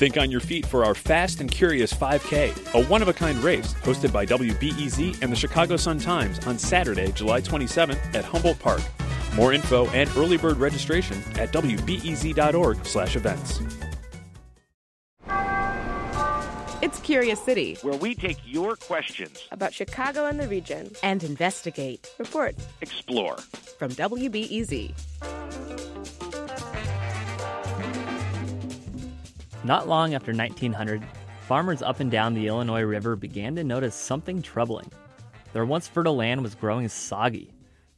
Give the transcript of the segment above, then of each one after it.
Think on your feet for our Fast and Curious 5K, a one of a kind race hosted by WBEZ and the Chicago Sun-Times on Saturday, July 27th at Humboldt Park. More info and early bird registration at wbez.org/events. It's Curious City, where we take your questions about Chicago and the region and investigate, report, explore. From WBEZ. Not long after 1900, farmers up and down the Illinois River began to notice something troubling. Their once fertile land was growing soggy.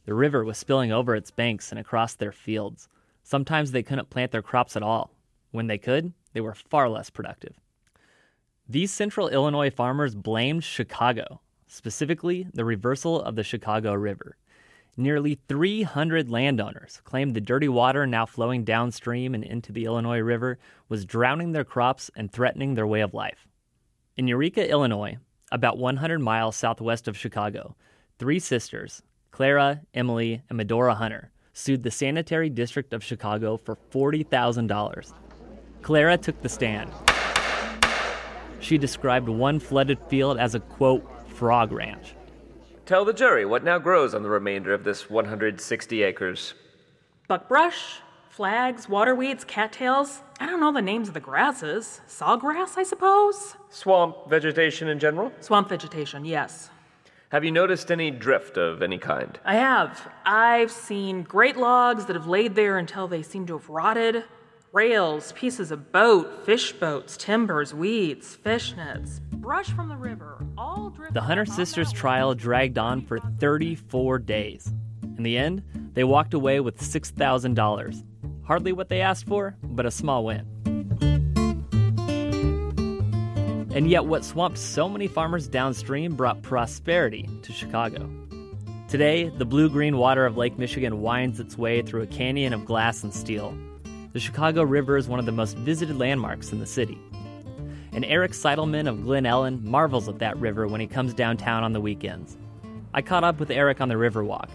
The river was spilling over its banks and across their fields. Sometimes they couldn't plant their crops at all. When they could, they were far less productive. These central Illinois farmers blamed Chicago, specifically the reversal of the Chicago River. Nearly 300 landowners claimed the dirty water now flowing downstream and into the Illinois River was drowning their crops and threatening their way of life. In Eureka, Illinois, about 100 miles southwest of Chicago, three sisters, Clara, Emily, and Medora Hunter, sued the Sanitary District of Chicago for $40,000. Clara took the stand. She described one flooded field as a quote, frog ranch. Tell the jury what now grows on the remainder of this 160 acres. Buckbrush, flags, waterweeds, cattails. I don't know the names of the grasses. Sawgrass, I suppose? Swamp vegetation in general? Swamp vegetation, yes. Have you noticed any drift of any kind? I have. I've seen great logs that have laid there until they seem to have rotted. Rails, pieces of boat, fish boats, timbers, weeds, fish nets, brush from the river, all The Hunter sisters' trial dragged on for 34 days. In the end, they walked away with $6,000. Hardly what they asked for, but a small win. And yet, what swamped so many farmers downstream brought prosperity to Chicago. Today, the blue green water of Lake Michigan winds its way through a canyon of glass and steel the Chicago River is one of the most visited landmarks in the city. And Eric Seidelman of Glen Ellyn marvels at that river when he comes downtown on the weekends. I caught up with Eric on the Riverwalk.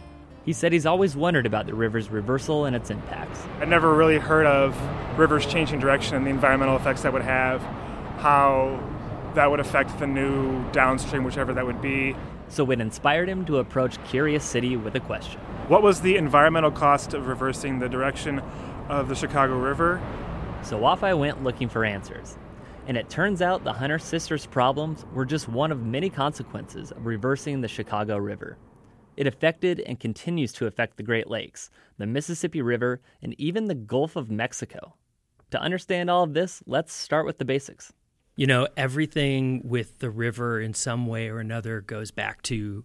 He said he's always wondered about the river's reversal and its impacts. I never really heard of rivers changing direction and the environmental effects that would have, how that would affect the new downstream, whichever that would be. So it inspired him to approach Curious City with a question. What was the environmental cost of reversing the direction of the Chicago River. So off I went looking for answers. And it turns out the Hunter sisters' problems were just one of many consequences of reversing the Chicago River. It affected and continues to affect the Great Lakes, the Mississippi River, and even the Gulf of Mexico. To understand all of this, let's start with the basics. You know, everything with the river in some way or another goes back to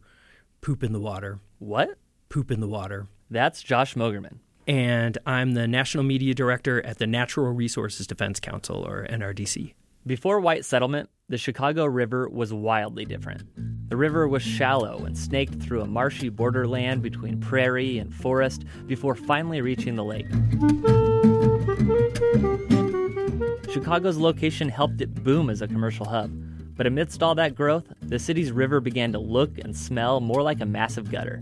poop in the water. What? Poop in the water. That's Josh Mogerman, and I'm the National Media Director at the Natural Resources Defense Council, or NRDC. Before white settlement, the Chicago River was wildly different. The river was shallow and snaked through a marshy borderland between prairie and forest before finally reaching the lake. Chicago's location helped it boom as a commercial hub. But amidst all that growth, the city's river began to look and smell more like a massive gutter.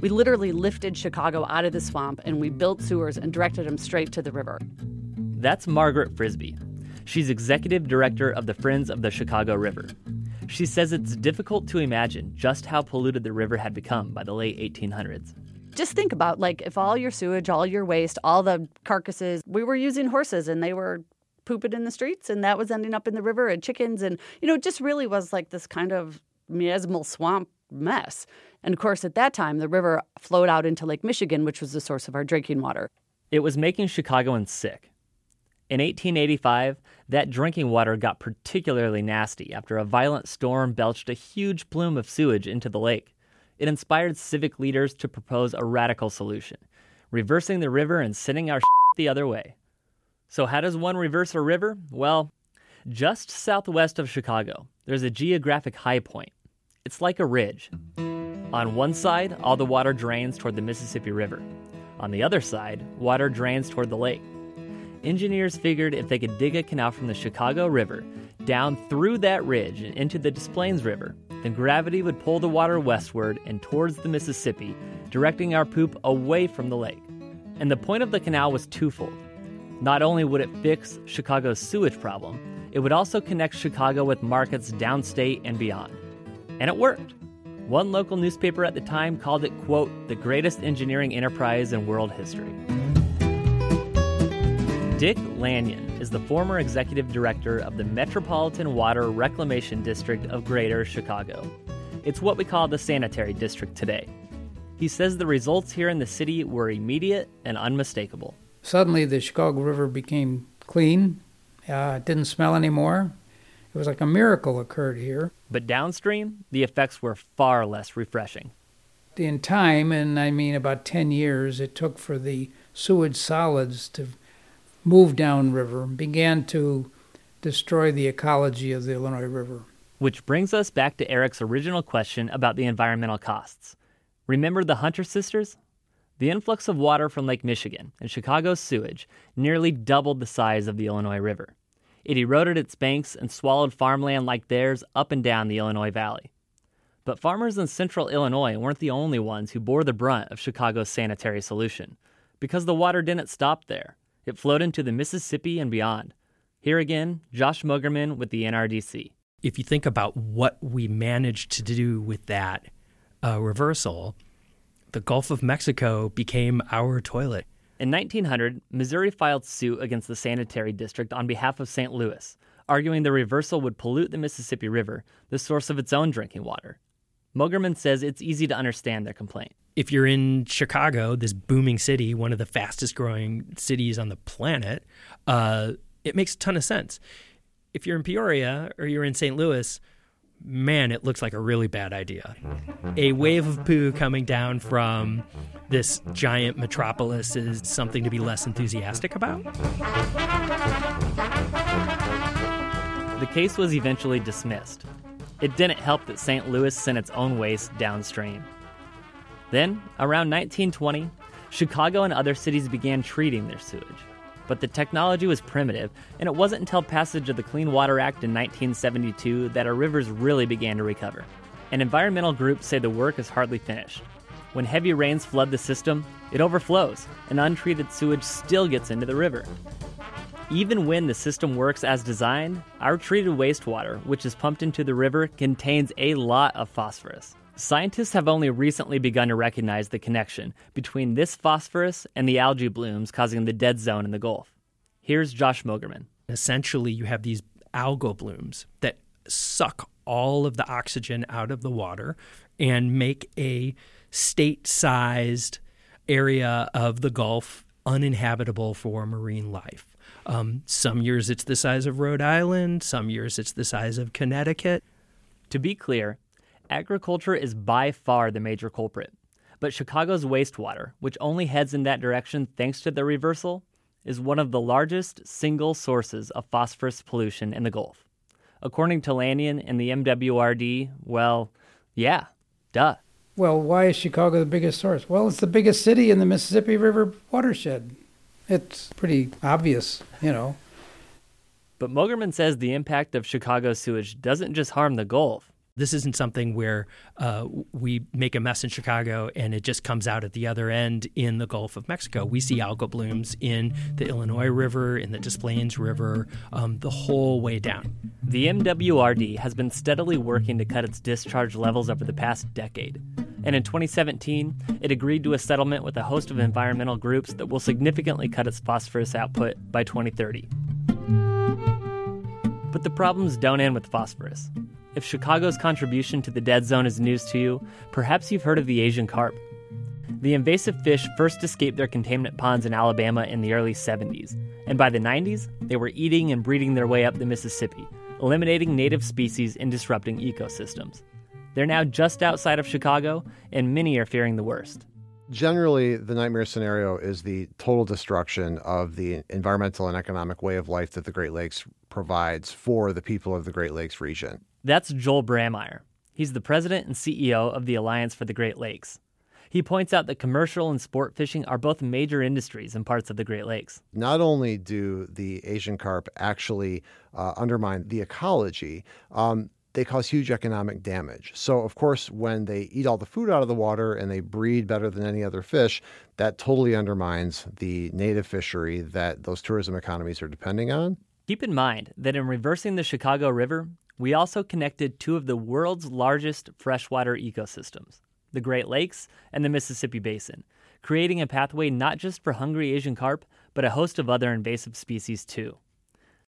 We literally lifted Chicago out of the swamp and we built sewers and directed them straight to the river. That's Margaret Frisbie. She's executive director of the Friends of the Chicago River. She says it's difficult to imagine just how polluted the river had become by the late 1800s. Just think about like if all your sewage, all your waste, all the carcasses, we were using horses and they were pooping in the streets and that was ending up in the river and chickens and you know it just really was like this kind of miasmal swamp mess. And of course, at that time, the river flowed out into Lake Michigan, which was the source of our drinking water. It was making Chicagoans sick. In 1885, that drinking water got particularly nasty after a violent storm belched a huge plume of sewage into the lake. It inspired civic leaders to propose a radical solution reversing the river and sending our the other way. So, how does one reverse a river? Well, Just southwest of Chicago, there's a geographic high point. It's like a ridge. On one side, all the water drains toward the Mississippi River. On the other side, water drains toward the lake. Engineers figured if they could dig a canal from the Chicago River down through that ridge and into the Des Plaines River, then gravity would pull the water westward and towards the Mississippi, directing our poop away from the lake. And the point of the canal was twofold. Not only would it fix Chicago's sewage problem, it would also connect Chicago with markets downstate and beyond. And it worked. One local newspaper at the time called it, quote, the greatest engineering enterprise in world history. Dick Lanyon is the former executive director of the Metropolitan Water Reclamation District of Greater Chicago. It's what we call the sanitary district today. He says the results here in the city were immediate and unmistakable. Suddenly, the Chicago River became clean. Uh, it didn't smell anymore. It was like a miracle occurred here. But downstream, the effects were far less refreshing. In time, and I mean about 10 years, it took for the sewage solids to moved downriver and began to destroy the ecology of the Illinois River. Which brings us back to Eric's original question about the environmental costs. Remember the Hunter sisters? The influx of water from Lake Michigan and Chicago's sewage nearly doubled the size of the Illinois River. It eroded its banks and swallowed farmland like theirs up and down the Illinois Valley. But farmers in central Illinois weren't the only ones who bore the brunt of Chicago's sanitary solution, because the water didn't stop there. It flowed into the Mississippi and beyond. Here again, Josh Mogerman with the NRDC. If you think about what we managed to do with that uh, reversal, the Gulf of Mexico became our toilet. In 1900, Missouri filed suit against the sanitary district on behalf of St. Louis, arguing the reversal would pollute the Mississippi River, the source of its own drinking water. Mogerman says it's easy to understand their complaint. If you're in Chicago, this booming city, one of the fastest growing cities on the planet, uh, it makes a ton of sense. If you're in Peoria or you're in St. Louis, man, it looks like a really bad idea. A wave of poo coming down from this giant metropolis is something to be less enthusiastic about. The case was eventually dismissed. It didn't help that St. Louis sent its own waste downstream. Then, around 1920, Chicago and other cities began treating their sewage. But the technology was primitive, and it wasn't until passage of the Clean Water Act in 1972 that our rivers really began to recover. And environmental groups say the work is hardly finished. When heavy rains flood the system, it overflows, and untreated sewage still gets into the river. Even when the system works as designed, our treated wastewater, which is pumped into the river, contains a lot of phosphorus. Scientists have only recently begun to recognize the connection between this phosphorus and the algae blooms causing the dead zone in the Gulf. Here's Josh Mogerman. Essentially, you have these algal blooms that suck all of the oxygen out of the water and make a state sized area of the Gulf uninhabitable for marine life. Um, some years it's the size of Rhode Island, some years it's the size of Connecticut. To be clear, agriculture is by far the major culprit. But Chicago's wastewater, which only heads in that direction thanks to the reversal, is one of the largest single sources of phosphorus pollution in the Gulf. According to Lanyon and the MWRD, well, yeah, duh. Well, why is Chicago the biggest source? Well, it's the biggest city in the Mississippi River watershed. It's pretty obvious, you know. But Mogerman says the impact of Chicago's sewage doesn't just harm the Gulf. This isn't something where uh, we make a mess in Chicago and it just comes out at the other end in the Gulf of Mexico. We see algal blooms in the Illinois River, in the Des Plaines River, um, the whole way down. The MWRD has been steadily working to cut its discharge levels over the past decade. And in 2017, it agreed to a settlement with a host of environmental groups that will significantly cut its phosphorus output by 2030. But the problems don't end with phosphorus. If Chicago's contribution to the dead zone is news to you, perhaps you've heard of the Asian carp. The invasive fish first escaped their containment ponds in Alabama in the early 70s, and by the 90s, they were eating and breeding their way up the Mississippi, eliminating native species and disrupting ecosystems. They're now just outside of Chicago, and many are fearing the worst. Generally, the nightmare scenario is the total destruction of the environmental and economic way of life that the Great Lakes provides for the people of the Great Lakes region. That's Joel Brammeier. He's the president and CEO of the Alliance for the Great Lakes. He points out that commercial and sport fishing are both major industries in parts of the Great Lakes. Not only do the Asian carp actually uh, undermine the ecology, um, they cause huge economic damage. So, of course, when they eat all the food out of the water and they breed better than any other fish, that totally undermines the native fishery that those tourism economies are depending on. Keep in mind that in reversing the Chicago River, we also connected two of the world's largest freshwater ecosystems the Great Lakes and the Mississippi Basin, creating a pathway not just for hungry Asian carp, but a host of other invasive species too.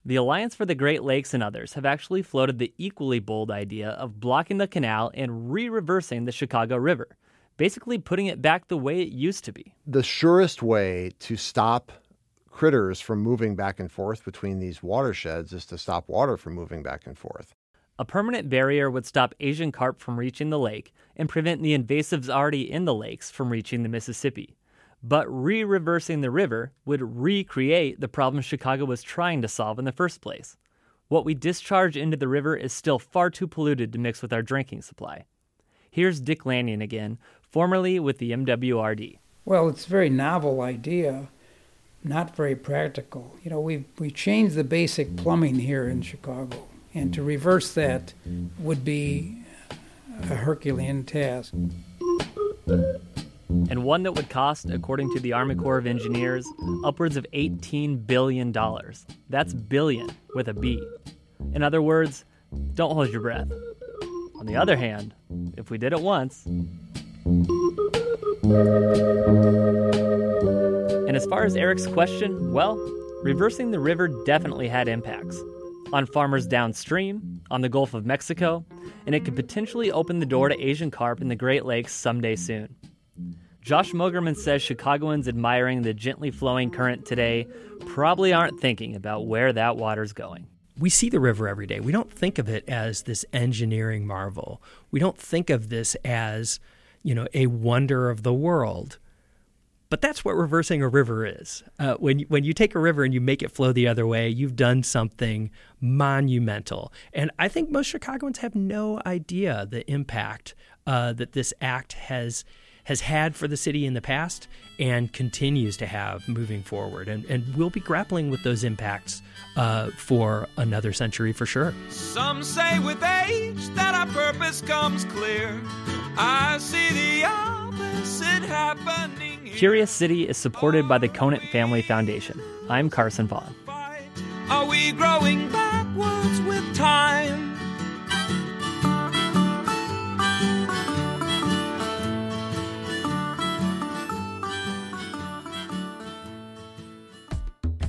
The Alliance for the Great Lakes and others have actually floated the equally bold idea of blocking the canal and re reversing the Chicago River, basically putting it back the way it used to be. The surest way to stop critters from moving back and forth between these watersheds is to stop water from moving back and forth. A permanent barrier would stop Asian carp from reaching the lake and prevent the invasives already in the lakes from reaching the Mississippi. But re reversing the river would recreate the problem Chicago was trying to solve in the first place. What we discharge into the river is still far too polluted to mix with our drinking supply. Here's Dick Lanyon again, formerly with the MWRD. Well, it's a very novel idea, not very practical. You know, we've, we changed the basic plumbing here in Chicago. And to reverse that would be a Herculean task. And one that would cost, according to the Army Corps of Engineers, upwards of $18 billion. That's billion with a B. In other words, don't hold your breath. On the other hand, if we did it once. As far as Eric's question, well, reversing the river definitely had impacts on farmers downstream, on the Gulf of Mexico, and it could potentially open the door to Asian carp in the Great Lakes someday soon. Josh Mogerman says Chicagoans admiring the gently flowing current today probably aren't thinking about where that water's going. We see the river every day. We don't think of it as this engineering marvel. We don't think of this as, you know, a wonder of the world. But that's what reversing a river is. Uh, when when you take a river and you make it flow the other way, you've done something monumental. And I think most Chicagoans have no idea the impact uh, that this act has has had for the city in the past and continues to have moving forward. And, and we'll be grappling with those impacts uh, for another century for sure. Some say with age that our purpose comes clear. I see the opposite happening. Curious City is supported by the Conant Family Foundation. I'm Carson Vaughn. Are we growing backwards with time?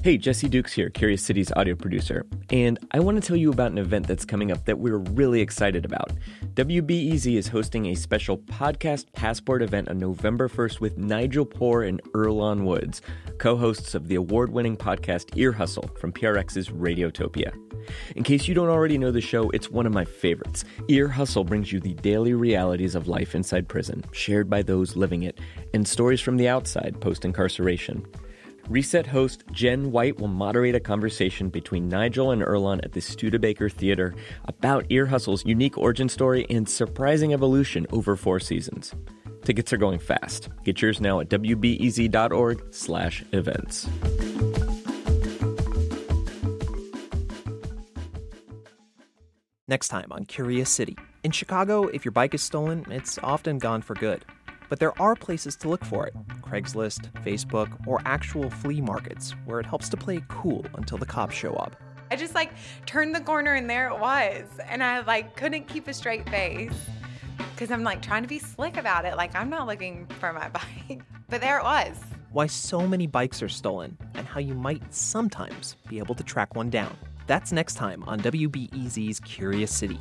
Hey, Jesse Dukes here, Curious City's audio producer, and I want to tell you about an event that's coming up that we're really excited about. WBEZ is hosting a special podcast passport event on November 1st with Nigel Poor and Earlonne Woods, co hosts of the award winning podcast Ear Hustle from PRX's Radiotopia. In case you don't already know the show, it's one of my favorites. Ear Hustle brings you the daily realities of life inside prison, shared by those living it, and stories from the outside post incarceration. Reset host Jen White will moderate a conversation between Nigel and Earlonne at the Studebaker Theater about Ear Hustle's unique origin story and surprising evolution over four seasons. Tickets are going fast. Get yours now at wbez.org slash events. Next time on Curious City. In Chicago, if your bike is stolen, it's often gone for good. But there are places to look for it Craigslist, Facebook, or actual flea markets where it helps to play cool until the cops show up. I just like turned the corner and there it was. And I like couldn't keep a straight face because I'm like trying to be slick about it. Like I'm not looking for my bike. But there it was. Why so many bikes are stolen and how you might sometimes be able to track one down. That's next time on WBEZ's Curious City.